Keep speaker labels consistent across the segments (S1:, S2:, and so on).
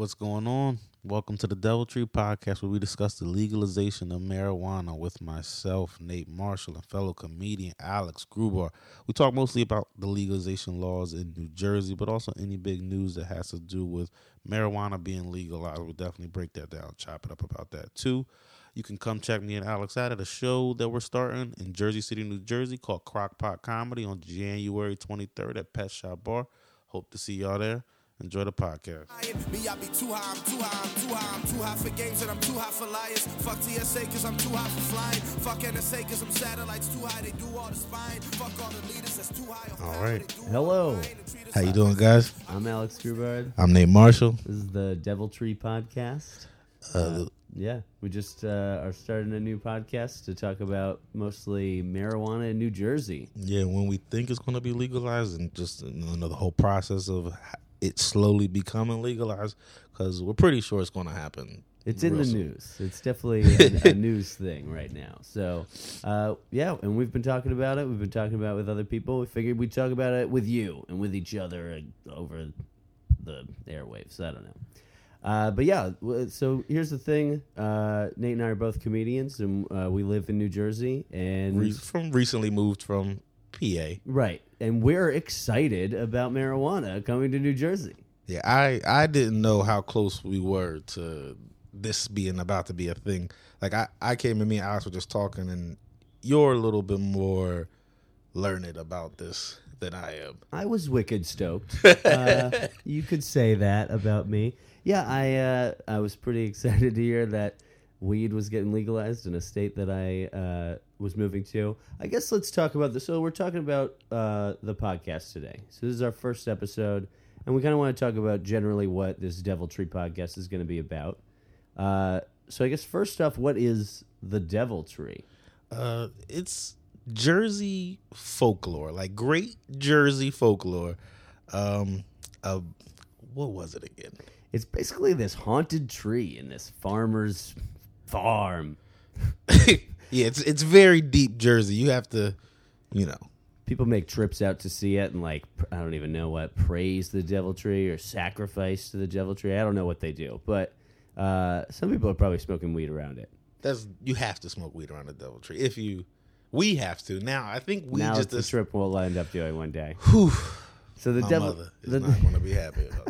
S1: What's going on? Welcome to the Devil Tree Podcast, where we discuss the legalization of marijuana with myself, Nate Marshall, and fellow comedian Alex Grubard. We talk mostly about the legalization laws in New Jersey, but also any big news that has to do with marijuana being legalized. We'll definitely break that down, chop it up about that too. You can come check me and Alex out at a show that we're starting in Jersey City, New Jersey called Crockpot Comedy on January 23rd at Pet Shop Bar. Hope to see y'all there. Enjoy the podcast.
S2: Me, I be too high, I'm too high, I'm too high, I'm too high for games and I'm too high for liars. Fuck TSA cause I'm too high for flying. Fuck NSA cause I'm satellites too high, they do all the spying. Fuck all the leaders that's too high. on
S1: All
S2: power,
S1: right.
S2: they do all
S3: Hello.
S2: the lying and treat us
S1: How you doing, guys?
S3: I'm Alex Grubard.
S1: I'm Nate Marshall.
S3: This is the Devil Tree Podcast.
S1: Uh,
S3: Yeah, we just uh, are starting a new podcast to talk about mostly marijuana in New Jersey.
S1: yeah, when we think it's going to be legalized, and just you know the whole process of h- it slowly becoming legalized, because we're pretty sure it's going to happen.
S3: It's in the
S1: soon.
S3: news. It's definitely a, a news thing right now. So, uh, yeah, and we've been talking about it. We've been talking about it with other people. We figured we'd talk about it with you and with each other over the airwaves. I don't know. Uh, but yeah, so here's the thing. Uh, Nate and I are both comedians, and uh, we live in New Jersey. And
S1: Re- from recently moved from PA.
S3: Right. And we're excited about marijuana coming to New Jersey.
S1: Yeah, I I didn't know how close we were to this being about to be a thing. Like I I came and me and Alex were just talking, and you're a little bit more learned about this than I am.
S3: I was wicked stoked. Uh, you could say that about me. Yeah, I uh, I was pretty excited to hear that weed was getting legalized in a state that I uh, was moving to. I guess let's talk about this. So we're talking about uh, the podcast today. So this is our first episode, and we kind of want to talk about generally what this Devil Tree podcast is going to be about. Uh, so I guess first off, what is the Devil Tree?
S1: Uh, it's Jersey folklore, like great Jersey folklore. Um, uh, what was it again?
S3: It's basically this haunted tree in this farmer's farm.
S1: yeah, it's it's very deep Jersey. You have to, you know,
S3: People make trips out to see it and like I don't even know what praise the devil tree or sacrifice to the devil tree. I don't know what they do, but uh, some people are probably smoking weed around it.
S1: that's you have to smoke weed around the devil tree. If you, we have to. Now I think we
S3: now
S1: just
S3: it's a trip we'll end up doing one day.
S1: whew,
S3: So the
S1: my
S3: devil,
S1: is
S3: the,
S1: not going to be happy about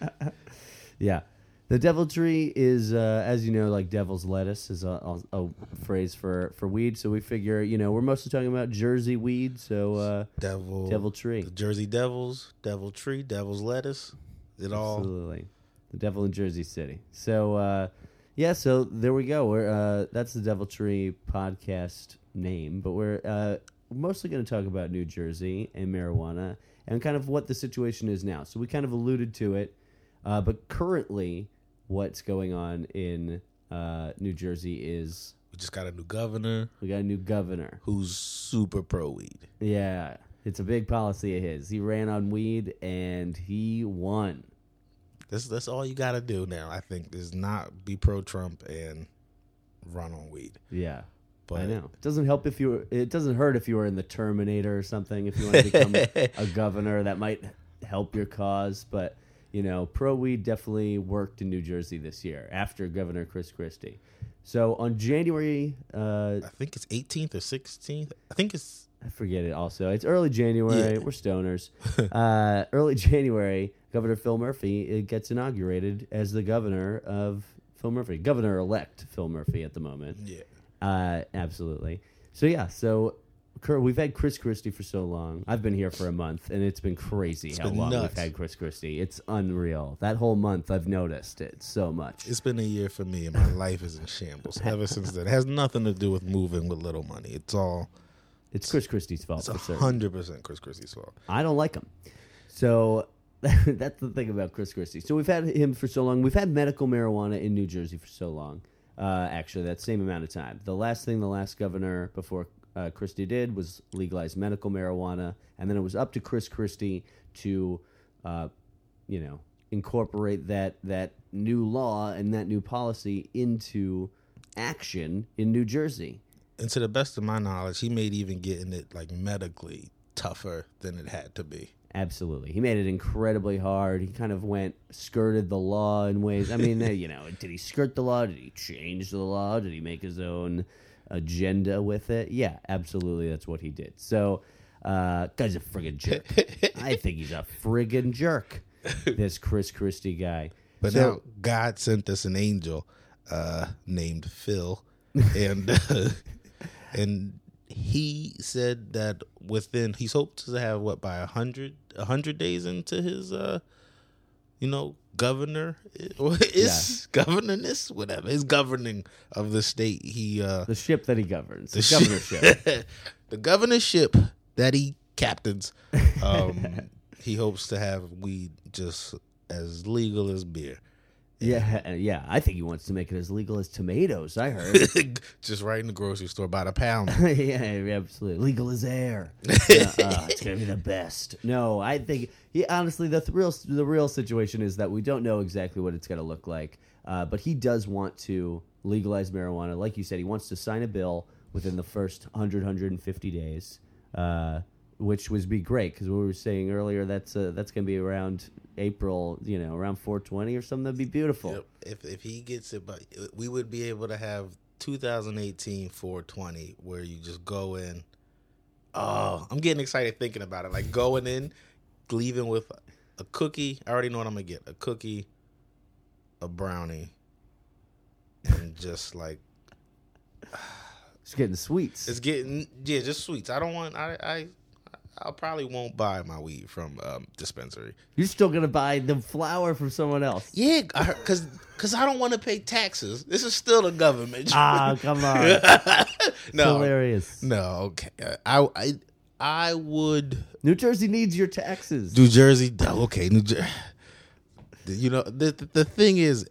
S1: that.
S3: yeah, the devil tree is uh, as you know like devil's lettuce is a, a, a phrase for for weed. So we figure you know we're mostly talking about Jersey weed. So uh,
S1: Devil,
S3: devil tree.
S1: the Jersey Devils, Devil Tree, Devil's Lettuce. It all
S3: Absolutely. The Devil in Jersey City. So uh yeah, so there we go. We're uh that's the Devil Tree podcast name, but we're uh mostly going to talk about New Jersey and marijuana and kind of what the situation is now. So we kind of alluded to it, uh but currently what's going on in uh New Jersey is
S1: we just got a new governor
S3: we got a new governor.
S1: who's super pro weed.
S3: Yeah, it's a big policy of his. He ran on weed and he won.
S1: That's that's all you got to do now. I think is not be pro Trump and run on weed.
S3: Yeah.
S1: But
S3: I know. It doesn't help if you were, it doesn't hurt if you were in the Terminator or something. If you want to become a governor, that might help your cause. But you know, pro weed definitely worked in New Jersey this year after Governor Chris Christie. So on January, uh,
S1: I think it's 18th or 16th. I think it's
S3: I forget it. Also, it's early January.
S1: Yeah.
S3: We're stoners. uh, early January, Governor Phil Murphy uh, gets inaugurated as the governor of Phil Murphy, governor elect Phil Murphy at the moment.
S1: yeah.
S3: Uh, absolutely. So yeah, so we've had Chris Christie for so long. I've been here for a month, and it's been crazy how
S1: been
S3: long
S1: nuts.
S3: we've had Chris Christie. It's unreal. That whole month, I've noticed it so much.
S1: It's been a year for me, and my life is in shambles ever since then. It has nothing to do with moving with little money. It's all
S3: It's Chris Christie's fault
S1: it's
S3: for
S1: a
S3: certain.
S1: hundred percent Chris Christie's fault.
S3: I don't like him. So that's the thing about Chris Christie. So we've had him for so long. We've had medical marijuana in New Jersey for so long. Uh, actually, that same amount of time. The last thing the last governor before uh, Christie did was legalize medical marijuana, and then it was up to Chris Christie to, uh, you know, incorporate that that new law and that new policy into action in New Jersey.
S1: And to the best of my knowledge, he made even getting it like medically tougher than it had to be.
S3: Absolutely. He made it incredibly hard. He kind of went, skirted the law in ways. I mean, you know, did he skirt the law? Did he change the law? Did he make his own agenda with it? Yeah, absolutely. That's what he did. So, uh, guy's a friggin' jerk. I think he's a friggin' jerk, this Chris Christie guy.
S1: But
S3: So-
S1: now God sent us an angel uh, named Phil, and uh, and he said that within he's hoped to have what by a hundred a hundred days into his uh you know governor is governance whatever. His governing of the state he uh
S3: The ship that he governs, the,
S1: the
S3: governorship.
S1: the governorship that he captains. Um he hopes to have weed just as legal as beer
S3: yeah, yeah. I think he wants to make it as legal as tomatoes. I heard.
S1: just right in the grocery store by the pound.
S3: yeah, absolutely. Legal as air. Uh, uh, it's gonna be the best. No, I think he honestly the th- real the real situation is that we don't know exactly what it's gonna look like. Uh, but he does want to legalize marijuana. Like you said, he wants to sign a bill within the first 100, 150 days, uh, which would be great because we were saying earlier that's uh, that's gonna be around April, you know, around 420 or something. That'd be beautiful.
S1: Yep. If if he gets it, but we would be able to have 2018 420 where you just go in. Oh, I'm getting excited thinking about it. Like going in, leaving with a cookie. I already know what I'm gonna get: a cookie, a brownie, and just like
S3: It's getting sweets.
S1: it's getting yeah, just sweets. I don't want. I I I probably won't buy my weed from um, dispensary.
S3: You're still gonna buy the flour from someone else.
S1: Yeah, because because I don't want to pay taxes. This is still the government.
S3: Ah, come on.
S1: No,
S3: hilarious.
S1: no. Okay, I I I would
S3: New Jersey needs your taxes.
S1: New Jersey. Okay, New Jersey. You know the, the the thing is,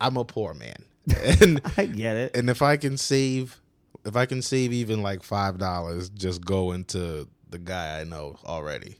S1: I'm a poor man, and
S3: I get it.
S1: and if I can save, if I can save even like five dollars, just go into the guy I know already.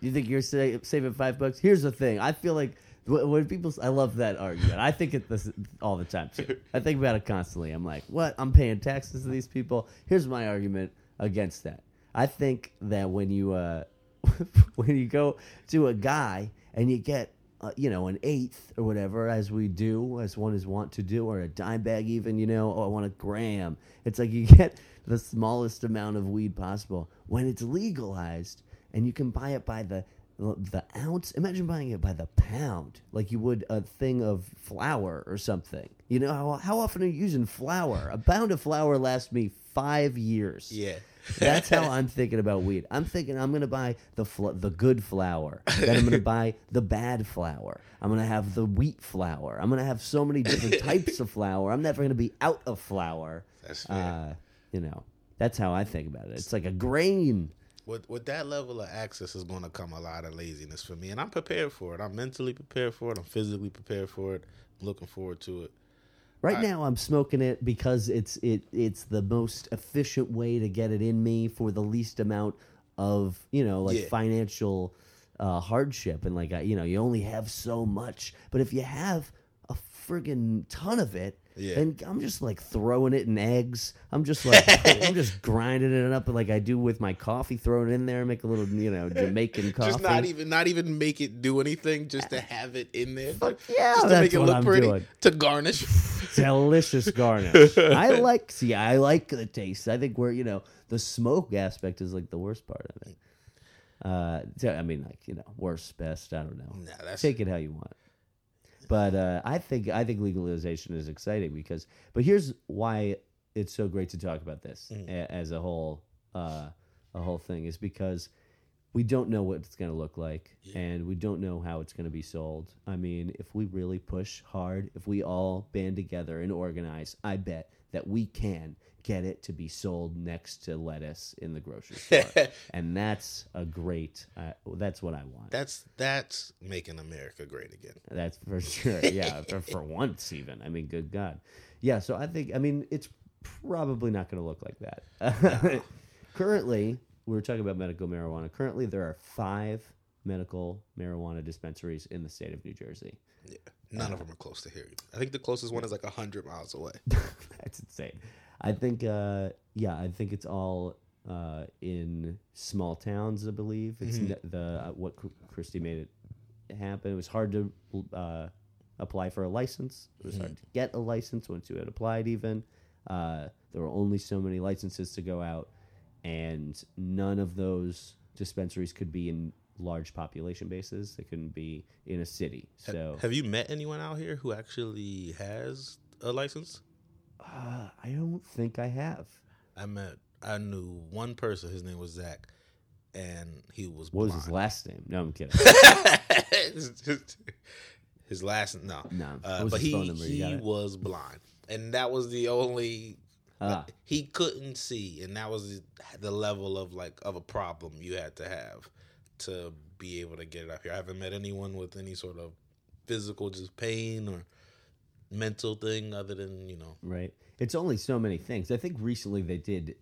S3: You think you're sa- saving five bucks? Here's the thing. I feel like when people, I love that argument. I think it this all the time too. I think about it constantly. I'm like, what? I'm paying taxes to these people. Here's my argument against that. I think that when you uh, when you go to a guy and you get uh, you know an eighth or whatever, as we do, as one is wont to do, or a dime bag even, you know, oh, I want a gram. It's like you get the smallest amount of weed possible when it's legalized and you can buy it by the the ounce. Imagine buying it by the pound, like you would a thing of flour or something. You know how how often are you using flour? A pound of flour lasts me five years.
S1: Yeah.
S3: That's how I'm thinking about weed. I'm thinking I'm gonna buy the fl- the good flour. Then I'm gonna buy the bad flour. I'm gonna have the wheat flour. I'm gonna have so many different types of flour. I'm never gonna be out of flour.
S1: That's fair.
S3: Uh, you know, that's how I think about it. It's like a grain.
S1: with with that level of access is going to come a lot of laziness for me, and I'm prepared for it. I'm mentally prepared for it. I'm physically prepared for it. I'm looking forward to it.
S3: Right now, I'm smoking it because it's it it's the most efficient way to get it in me for the least amount of you know like
S1: Yeah.
S3: financial uh, hardship and like I, you know you only have so much. But if you have a friggin' ton of it,
S1: Yeah.
S3: then I'm just like throwing it in eggs. I'm just like I'm just grinding it up like I do with my coffee, throwing it in there, make a little you know Jamaican coffee.
S1: Just not even not even make it do anything, just to have it in there.
S3: yeah,
S1: just to
S3: that's
S1: make it look
S3: I'm
S1: pretty,
S3: doing.
S1: to garnish.
S3: delicious garnish. I like see, I like the taste. I think where you know the smoke aspect is like the worst part of it. Uh, so, I mean, like you know, worst, best. I don't know.
S1: Nah, that's
S3: Take it how you want. But uh, I think I think legalization is exciting because. But here's why it's so great to talk about this a- as a whole uh, a whole thing is because we don't know what it's going to look like and we don't know how it's going to be sold. I mean, if we really push hard, if we all band together and organize, I bet that we can get it to be sold next to lettuce in the grocery store. and that's a great uh, that's what I want.
S1: that's that's making America great again.
S3: That's for sure. Yeah, for, for once even. I mean, good God. Yeah, so I think I mean it's probably not going to look like that. Currently, we were talking about medical marijuana. Currently, there are five medical marijuana dispensaries in the state of New Jersey.
S1: Yeah, none of them are close to here. I think the closest one is like hundred miles away.
S3: That's insane. I think, uh, yeah, I think it's all uh, in small towns. I believe it's
S1: Mm-hmm.
S3: the uh, what Chr- Christie made it happen. It was hard to uh, apply for a license. It was
S1: Mm-hmm.
S3: hard to get a license once you had applied. Even uh, there were only so many licenses to go out, and none of those dispensaries could be in large population bases. They couldn't be in a city. So
S1: Have you met anyone out here who actually has a license?
S3: Uh, I don't think I have.
S1: I met. I knew one person. His name was Zach, and he was
S3: What was his last name? No, I'm kidding.
S1: his last no,
S3: No.
S1: Uh, but
S3: his
S1: he
S3: phone number?
S1: He was blind, and that was the only.
S3: Ah.
S1: He couldn't see, and that was the level of like of a problem you had to have to be able to get it up here. I haven't met anyone with any sort of physical just pain or mental thing other than you know
S3: right? It's only so many things. I think recently they did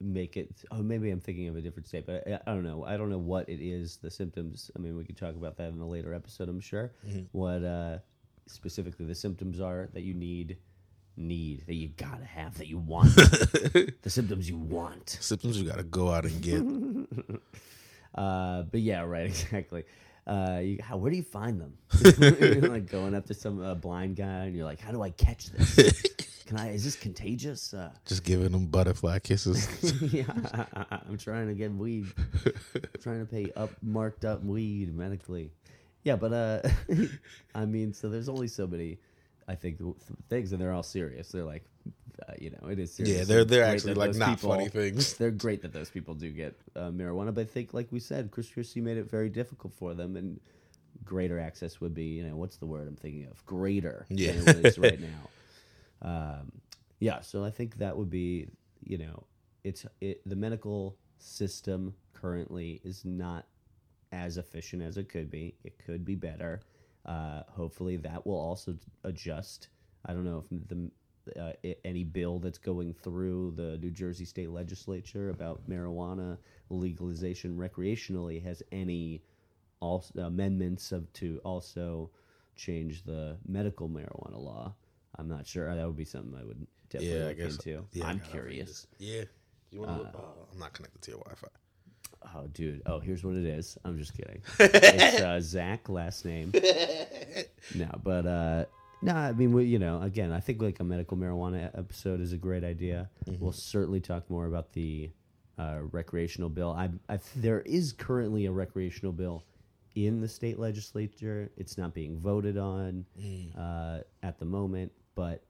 S3: make it. Oh, maybe I'm thinking of a different state, but I, I don't know. I don't know what it is. The symptoms. I mean, we could talk about that in a later episode. I'm sure.
S1: Mm-hmm.
S3: What uh, specifically the symptoms are that you need, need that you gotta have that you want. the symptoms you want.
S1: symptoms you got to go out and get.
S3: Uh, but yeah, right, exactly. Uh, you, how, where do you find them? like going up to some uh, blind guy, and you're like, "How do I catch this? Can I? Is this contagious?" Uh,
S1: just giving them butterfly kisses.
S3: yeah, I'm trying to get weed. I'm trying to pay up marked up weed medically. Yeah, but uh, I mean, so there's only so many, I think, th- things, and they're all serious. They're like, uh, you know, it is serious.
S1: yeah, they're they're actually like not
S3: people-
S1: funny things.
S3: they're great that those people do get uh, marijuana, but I think, like we said, Chris Christie made it very difficult for them, and greater access would be, you know, what's the word I'm thinking of? Greater
S1: Yeah.
S3: than it is right now. Um, yeah, so I think that would be, you know, it's it, the medical system currently is not as efficient as it could be. It could be better. Uh, hopefully, that will also adjust. I don't know if the uh, any bill that's going through the New Jersey State Legislature about marijuana legalization recreationally has any also amendments of to also change the medical marijuana law. I'm not sure. That would be something I would definitely
S1: Yeah,
S3: look into.
S1: Yeah,
S3: I'm curious.
S1: Yeah, you want to? look? Oh, I'm not connected to your Wi-Fi.
S3: Oh, dude. Oh, here's what it is. I'm just kidding. it's uh, Zach, last name. No, but uh, no, I mean, we, you know, again, I think like a medical marijuana episode is a great idea. We'll certainly talk more about the uh, recreational bill. I, I, there is currently a recreational bill in the state legislature. It's not being voted on uh, at the moment, but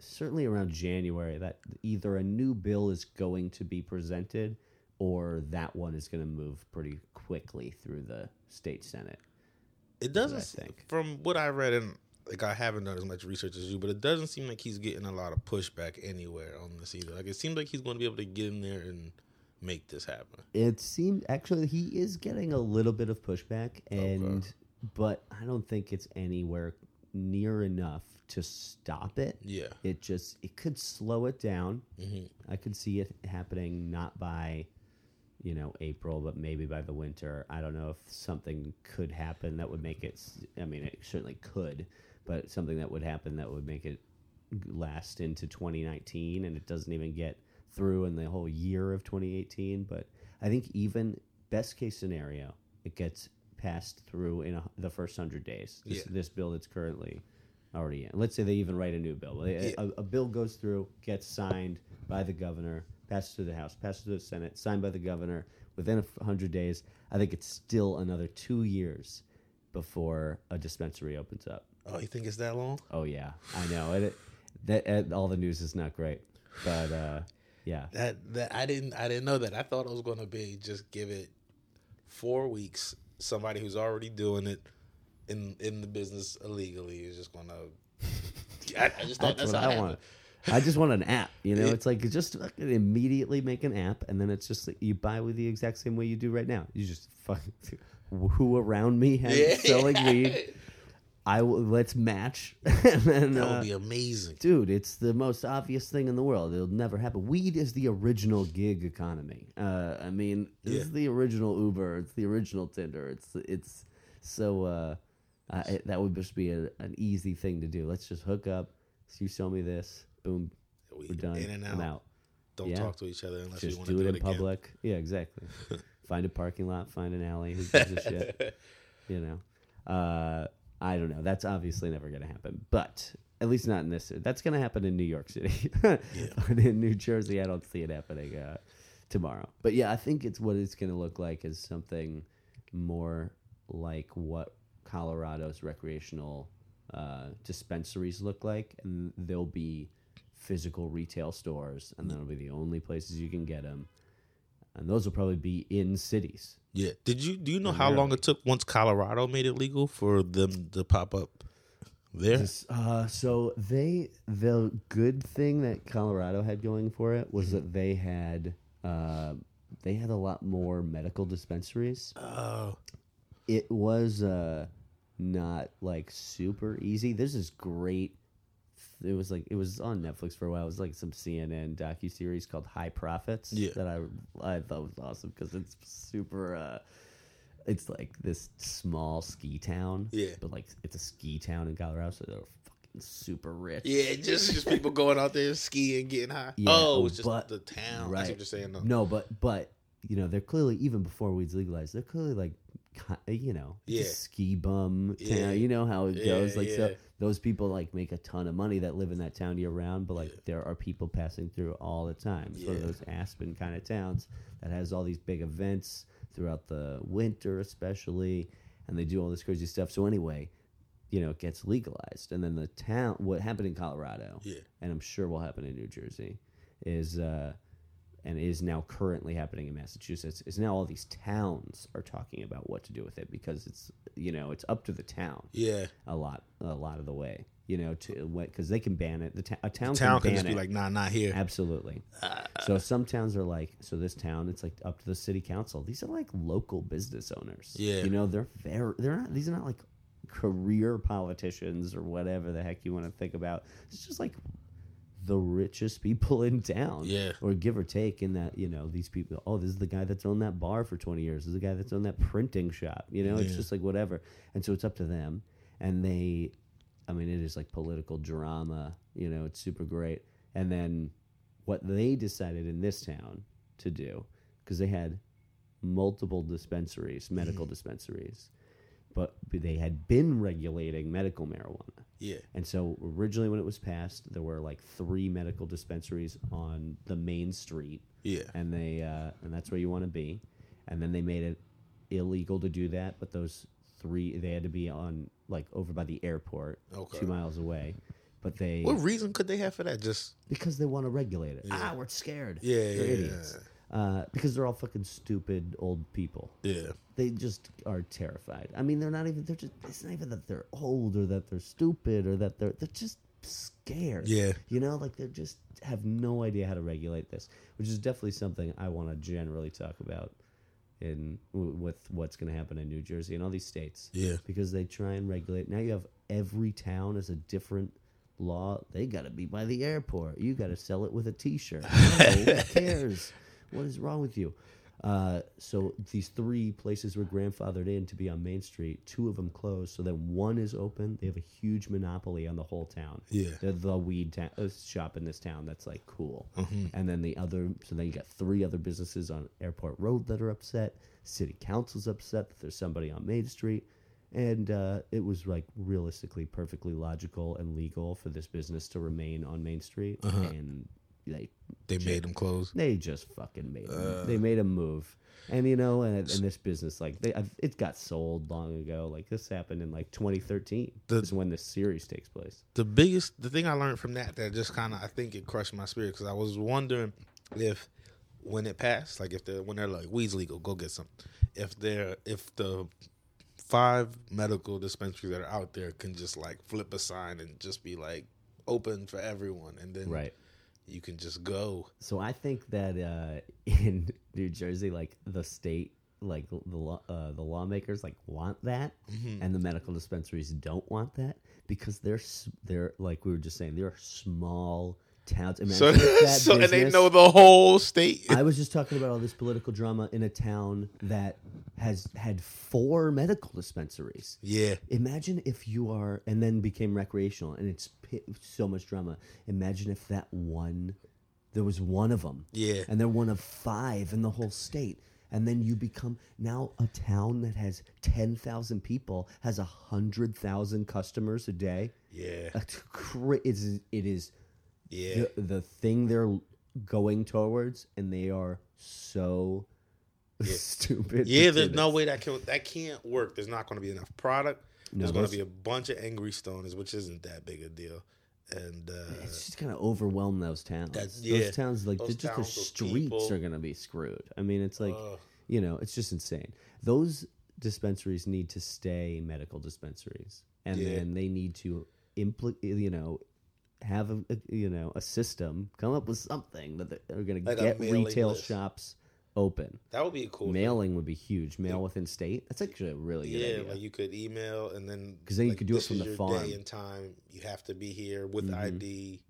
S3: certainly around January, that either a new bill is going to be presented or that one is going to move pretty quickly through the state senate.
S1: It doesn't,
S3: I think.
S1: from what I read, and like I haven't done as much research as you, but it doesn't seem like he's getting a lot of pushback anywhere on this either. Like it seems like he's going to be able to get in there and make this happen.
S3: It seemed actually he is getting a little bit of pushback, and but I don't think it's anywhere near enough to stop it.
S1: Yeah,
S3: It just it could slow it down.
S1: Mhm.
S3: I could see it happening not by you know April, but maybe by the winter. I don't know if something could happen that would make it. I mean, it certainly could, but something that would happen that would make it last into 2019, and it doesn't even get through in the whole year of 2018. But I think even best case scenario, it gets passed through in a, the first hundred days. This,
S1: Yeah.
S3: this bill that's currently already in. Let's say they even write a new bill. A,
S1: Yeah.
S3: a, a bill goes through, gets signed by the governor, passes through the House, passes through the Senate, signed by the governor within a f- hundred days. I think it's still another two years before a dispensary opens up.
S1: Oh, you think it's that long?
S3: Oh yeah, I know. It, that it, all the news is not great, but uh, yeah,
S1: That that I didn't I didn't know that. I thought it was going to be just give it four weeks. Somebody who's already doing it in in the business illegally is just going to. I, I just thought
S3: that's
S1: that's,
S3: what
S1: how
S3: I want. I just want an app. You know, it's like just immediately make an app, and then it's just that you buy with the exact same way you do right now. You just fucking who around me has
S1: Yeah.
S3: selling weed. I will, let's match, and then
S1: That
S3: uh,
S1: would be amazing.
S3: dude, it's the most obvious thing in the world. It'll never happen. Weed is the original gig economy. Uh, I mean,
S1: Yeah.
S3: it's the original Uber. It's the original Tinder. It's it's so uh, uh, it, that would just be a, an easy thing to do. Let's just hook up. You sell me this. Boom.
S1: We
S3: We're done.
S1: in and
S3: I'm
S1: out.
S3: out.
S1: don't
S3: Yeah.
S1: talk to each other unless you
S3: Just
S1: want to
S3: do
S1: do,
S3: it in
S1: again.
S3: public. Yeah, exactly. find a parking lot, find an alley. Who gives a shit? You know, uh, I don't know. That's obviously never going to happen, but at least not in this. That's going to happen in New York City. But in New Jersey, I don't see it happening uh, tomorrow. But yeah, I think it's what it's going to look like is something more like what Colorado's recreational uh, dispensaries look like, and they'll be physical retail stores, and that'll be the only places you can get them. And those will probably be in cities.
S1: Yeah. Did you do you know how long it took once Colorado made it legal for them to pop up there?
S3: This- Uh, so they the good thing that Colorado had going for it was that they had uh, they had a lot more medical dispensaries.
S1: Oh.
S3: It was uh, not like super easy. This is great. It was like it was on Netflix for a while. It was like some CNN docu series called High Profits
S1: Yeah.
S3: that I I thought was awesome because it's super. Uh, it's like this small ski town.
S1: Yeah.
S3: But like it's a ski town in Colorado, so they're fucking super rich.
S1: Yeah, just just people going out there skiing, getting high.
S3: Yeah,
S1: oh, it's just
S3: but-
S1: the town.
S3: Right.
S1: see what you're saying. Though.
S3: No, but but you know they're clearly even before weed's legalized, they're clearly like you know
S1: Yeah.
S3: ski bum town.
S1: Yeah.
S3: You know how it
S1: Yeah,
S3: goes. Like
S1: yeah.
S3: so, those people like make a ton of money that live in that town year round. But like there are people passing through all the time. It's one of
S1: Yeah.
S3: those Aspen kind of towns that has all these big events throughout the winter, especially, and they do all this crazy stuff. So anyway. You know, it gets legalized, and then the town. What happened in Colorado,
S1: Yeah.
S3: and I'm sure will happen in New Jersey, is uh, and is now currently happening in Massachusetts is now all these towns are talking about what to do with it because it's you know it's up to the town.
S1: Yeah,
S3: a lot a lot of the way you know to because they can ban it. The ta- a town,
S1: town
S3: can
S1: can just
S3: it.
S1: be like, nah, not here.
S3: absolutely. So some towns are like so this town it's like up to the city council. These are like local business owners.
S1: Yeah.
S3: you know they're very they're not these are not like career politicians or whatever the heck you want to think about. It's just like the richest people in town.
S1: Yeah.
S3: or give or take in that you know these people oh this is the guy that's owned that bar for 20 years. This is the guy that's owned that printing shop. You know it's just like whatever. And so it's up to them. And they i mean it is like political drama you know it's super great. And then what they decided in this town to do because they had multiple dispensaries medical dispensaries but they had been regulating medical marijuana
S1: Yeah,
S3: and so originally, when it was passed, there were like three medical dispensaries on the main street,
S1: yeah,
S3: and they uh, and that's where you want to be. And then they made it illegal to do that, but those three they had to be on like over by the airport,
S1: Okay.
S3: two miles away. But they
S1: What reason could they have for that? Just
S3: because they want to regulate it. Ah, we're scared.
S1: Yeah, yeah,
S3: idiots. Uh, because they're all fucking stupid old people
S1: yeah,
S3: they just are terrified. I mean, they're not even. They're just. It's not even that they're old or that they're stupid or that they're. They're just scared.
S1: Yeah.
S3: You know, like they just have no idea how to regulate this, which is definitely something I want to generally talk about in w- with what's going to happen in New Jersey and all these states.
S1: Yeah.
S3: Because they try and regulate. Now you have every town as a different law. They got to be by the airport. You got to sell it with a T-shirt. No, who cares? What is wrong with you? Uh, so these three places were grandfathered in to be on Main Street. Two of them closed, so then one is open. They have a huge monopoly on the whole town.
S1: Yeah.
S3: they're the weed ta- uh, shop in this town. That's like cool.
S1: Mm-hmm.
S3: And then the other, so then you got three other businesses on Airport Road that are upset. City Council's upset that there's somebody on Main Street. And uh, it was like realistically perfectly logical and legal for this business to remain on Main Street. And they
S1: they made them close.
S3: they just fucking made
S1: Uh.
S3: they made a move, and you know, and, and this business like they, it got sold long ago. Like this happened in like 2013.
S1: The-
S3: is when this series takes place.
S1: the biggest the thing I learned from that that just kind of I think it crushed my spirit because I was wondering if when it passed, like if they're when they're like weed's legal, go get some. If they're if the five medical dispensaries that are out there can just like flip a sign and just be like open for everyone, and then
S3: Right.
S1: You can just go.
S3: So I think that uh, in New Jersey, like the state, like the law, uh, the lawmakers, like want that,
S1: Mm-hmm.
S3: and the medical dispensaries don't want that because they're they're like we were just saying they're small towns. Imagine
S1: So, so and they know the whole state.
S3: I was just talking about all this political drama in a town that has had four medical dispensaries.
S1: yeah,
S3: Imagine if you are, and then became recreational, and it's so much drama. Imagine if that one there was one of them.
S1: Yeah.
S3: And they're one of five in the whole state. And then you become now a town that has 10,000 people, has a 100,000 customers a day.
S1: Yeah.
S3: It's, it is
S1: Yeah.
S3: the, the thing they're going towards, and they are so stupid.
S1: Yeah, there's no way that can that can't work. There's not going to be enough product. There's going to be a bunch of angry stoners, which isn't that big a deal. And uh,
S3: It's just gonna overwhelm those towns.
S1: Yeah.
S3: Those towns, like
S1: Those
S3: just the
S1: towns,
S3: streets
S1: people.
S3: are gonna be screwed. I mean, it's like
S1: Ugh.
S3: you know, it's just insane. Those dispensaries need to stay medical dispensaries, and
S1: Yeah.
S3: then they need to impl- you know, have a, a you know a system, come up with something that they're gonna
S1: Like
S3: get retail
S1: list.
S3: shops open.
S1: that would be a cool. thing.
S3: Mailing would be huge. Mail within state. That's actually a really good
S1: Yeah,
S3: idea.
S1: like you could email and then
S3: because then you could do it from the farm.
S1: Day and time. You have to be here with
S3: Mhm.
S1: ID.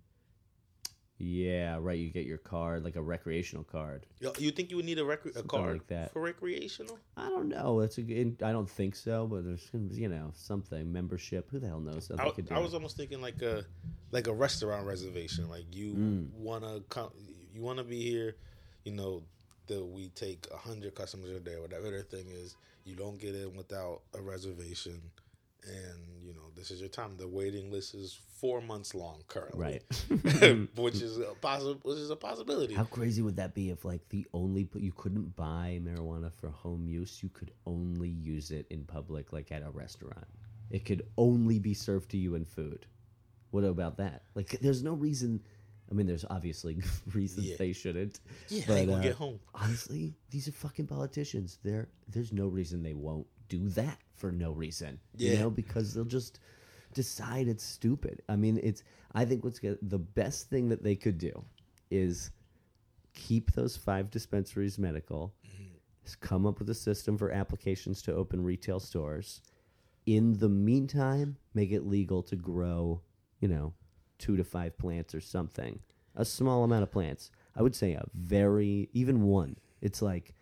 S3: Yeah, right. You get your card, like a recreational card.
S1: Yo, You think you would need a, rec- a
S3: Something
S1: card
S3: like that.
S1: for recreational?
S3: I don't know. It's a good. I don't think so, but there's gonna be, you know something membership. Who the hell knows?
S1: I,
S3: could do
S1: I was
S3: it.
S1: almost thinking like a like a restaurant reservation. Like you
S3: Mm.
S1: wanna come, you wanna be here. You know that we take a hundred customers a day, whatever their thing is. You don't get in without a reservation, and you know this is your time. The waiting list is four months long currently,
S3: right.
S1: which is a possible, which is a possibility.
S3: How crazy would that be if like the only you couldn't buy marijuana for home use? You could only use it in public, like at a restaurant. It could only be served to you in food. What about that? Like, there's no reason. I mean, there's obviously reasons
S1: Yeah.
S3: they shouldn't.
S1: Yeah,
S3: but
S1: gonna
S3: uh,
S1: get home?
S3: honestly, these are fucking politicians. There, there's no reason they won't do that for no reason. You know, because they'll just decide it's stupid. I mean, it's. I think what's good, the best thing that they could do is keep those five dispensaries medical. Mm-hmm. s- Come up with a system for applications to open retail stores. In the meantime, make it legal to grow, you know, two to five plants or something. A small amount of plants. I would say a very, even one. It's like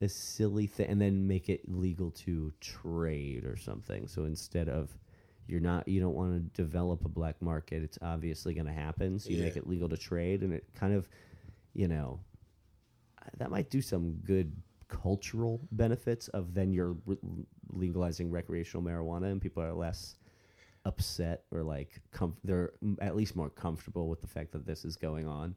S3: a silly thing. And then make it legal to trade or something. So instead of, you're not, you don't want to develop a black market, it's obviously going to happen. So you make it legal to trade. And it kind of, you know, that might do some good cultural benefits of then you're re- legalizing recreational marijuana and people are less upset or like com- they're at least more comfortable with the fact that this is going on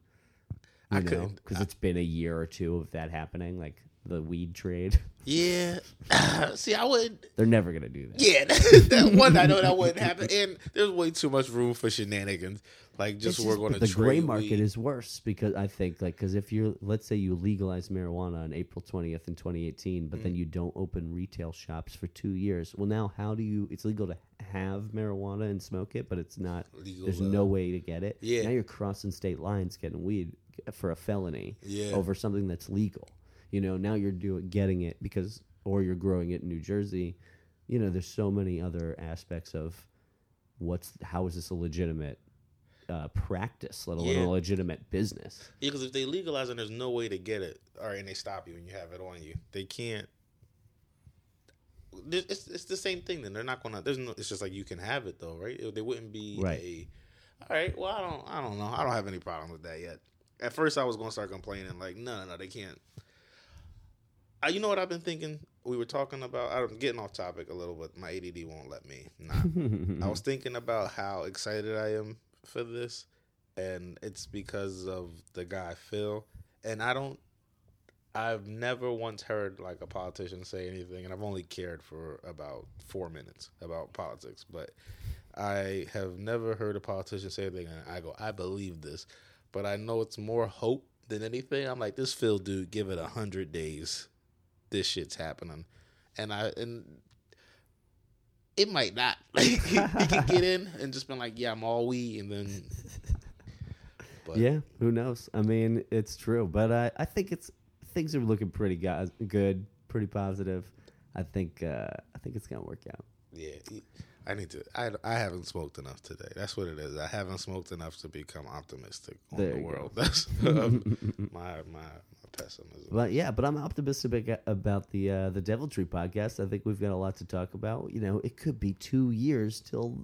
S1: I
S3: know because it's been a year or two of that happening like the weed trade
S1: Yeah. See, I would.
S3: they're never gonna do that
S1: Yeah, that, one I know that wouldn't happen, and there's way too much room for shenanigans. Like just,
S3: It's
S1: we're going to
S3: the gray market
S1: weed.
S3: is worse because I think like because if you're let's say you legalize marijuana on April 20th in 2018 but
S1: Mm.
S3: then you don't open retail shops for 2 years well now how do you it's legal to have marijuana and smoke it but it's not
S1: Legal,
S3: there's
S1: uh,
S3: no way to get it
S1: Yeah.
S3: now you're crossing state lines getting weed for a felony
S1: Yeah.
S3: over something that's legal you know now you're doing getting it because or you're growing it in New Jersey you know there's so many other aspects of what's how is this a legitimate uh, practice, let alone
S1: Yeah.
S3: a legitimate business.
S1: Yeah, because if they legalize and there's no way to get it, all right, and they stop you and you have it on you, they can't. It's, it's the same thing. Then they're not gonna. There's no. It's just like you can have it though, right? They wouldn't be
S3: Right.
S1: a. All right. Well, I don't. I don't know. I don't have any problem with that yet. At first, I was gonna start complaining like, no, no, no, they can't. Uh, you know what I've been thinking? We were talking about. I'm getting off topic a little bit. My ADD won't let me. Nah. I was thinking about how excited I am for this, and it's because of the guy Phil. And I don't, I've never once heard like a politician say anything, and I've only cared for about four minutes about politics, but I have never heard a politician say anything, and I go, I believe this, but I know it's more hope than anything. I'm like, this Phil dude, give it a hundred days, this shit's happening, and I and it might not. Like he, get in and just been like, yeah, I'm all we, and then. But
S3: yeah, who knows? I mean, it's true, but I, I think it's things are looking pretty guys, good, pretty positive. I think uh, I think it's gonna work out.
S1: Yeah, I need to. I I haven't smoked enough today. That's what it is. I haven't smoked enough to become optimistic on
S3: There
S1: the
S3: you go.
S1: world. That's my my my pessimism.
S3: But yeah, but I'm optimistic about the uh, the Devil Tree podcast. I think we've got a lot to talk about. You know, it could be two years till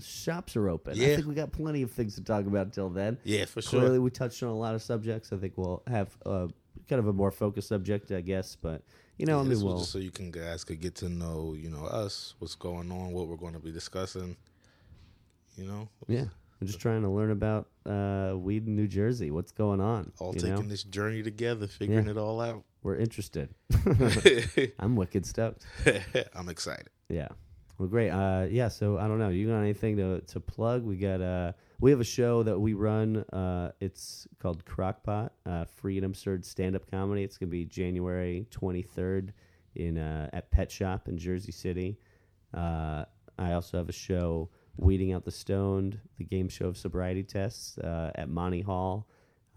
S3: shops are open.
S1: Yeah.
S3: I think we got plenty of things to talk about until then.
S1: Yeah, for sure.
S3: Clearly, we touched on a lot of subjects. I think we'll have uh, kind of a more focused subject, I guess. But you know, I
S1: Yeah,
S3: mean,
S1: this just so you can guys could get to know, you know, us, what's going on, what we're going to be discussing. You know,
S3: yeah, we're just trying to learn about uh, weed in New Jersey. What's going on?
S1: all taking
S3: know?
S1: this journey together, figuring
S3: Yeah.
S1: it all out.
S3: We're interested. I'm wicked stoked.
S1: I'm excited.
S3: Yeah. Well, great. Uh, yeah. So I don't know. You got anything to to plug? We got uh, we have a show that we run. Uh, it's called Crockpot, uh, free and absurd stand up comedy. It's gonna be January 23rd in uh, at Pet Shop in Jersey City. Uh, I also have a show, Weeding Out the Stoned, the game show of sobriety tests uh, at Monty Hall.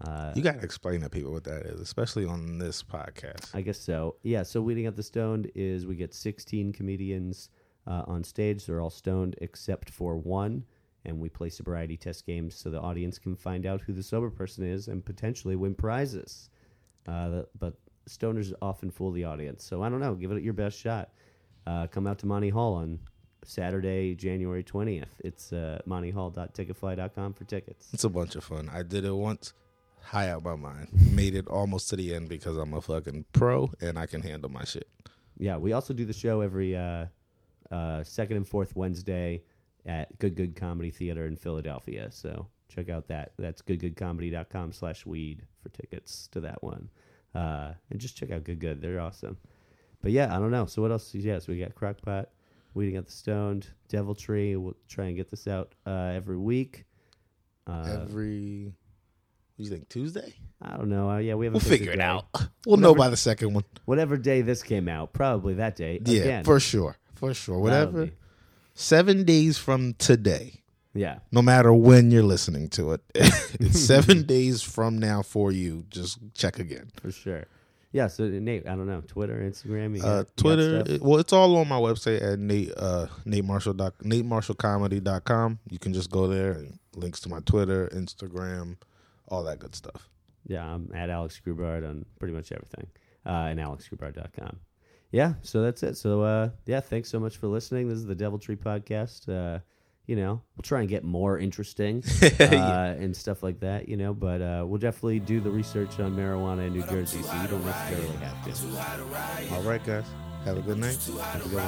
S3: Uh,
S1: You got to explain to people what that is, especially on this podcast.
S3: I guess so. Yeah. So Weeding Out the Stoned is we get 16 comedians uh, on stage. They're all stoned except for one, and we play sobriety test games so the audience can find out who the sober person is and potentially win prizes. Uh, but stoners often fool the audience, so I don't know. Give it your best shot. Uh, come out to Monty Hall on Saturday, January 20th. It's uh, montyhall.ticketfly.com for tickets.
S1: It's a bunch of fun. I did it once, high out my mind. Made it almost to the end because I'm a fucking pro and I can handle my shit.
S3: Yeah, we also do the show every uh, uh, second and fourth Wednesday at Good Good Comedy Theater in Philadelphia. So check out that. That's goodgoodcomedy.com slash weed for tickets to that one. Uh, and just check out Good Good. They're awesome. But yeah, I don't know. So what else? Yes, we got Crockpot, Weeding at the Stoned, Devil Tree. We'll try and get this out uh, every week. Uh,
S1: Every, what do you think, Tuesday?
S3: I don't know. Uh, yeah, we haven't
S1: We'll figure it out. We'll know by the second one.
S3: Whatever day this came out, probably that day.
S1: Yeah,
S3: Again,
S1: for sure. For sure. Whatever. Seven days from today,
S3: Yeah.
S1: no matter when you're listening to it, it's seven days from now for you. Just check again.
S3: for sure. Yeah, so Nate, I don't know, Twitter, Instagram, you
S1: Uh,
S3: got
S1: Twitter, it- well, it's all on my website at Nate uh, Nate Marshall doc, NateMarshallComedy.com. You can just go there and links to my Twitter, Instagram, all that good stuff.
S3: yeah, I'm at Alex Grubard on pretty much everything, uh, and AlexGrubard.com. Yeah, so that's it. So uh, yeah, thanks so much for listening. This is the Devil Tree podcast. Uh, you know, we'll try and get more interesting uh, and stuff like that. You know, but uh, we'll definitely do the research on marijuana in New Jersey, so you don't necessarily have to.
S1: All right, guys. Have a good night.
S3: Have a good one.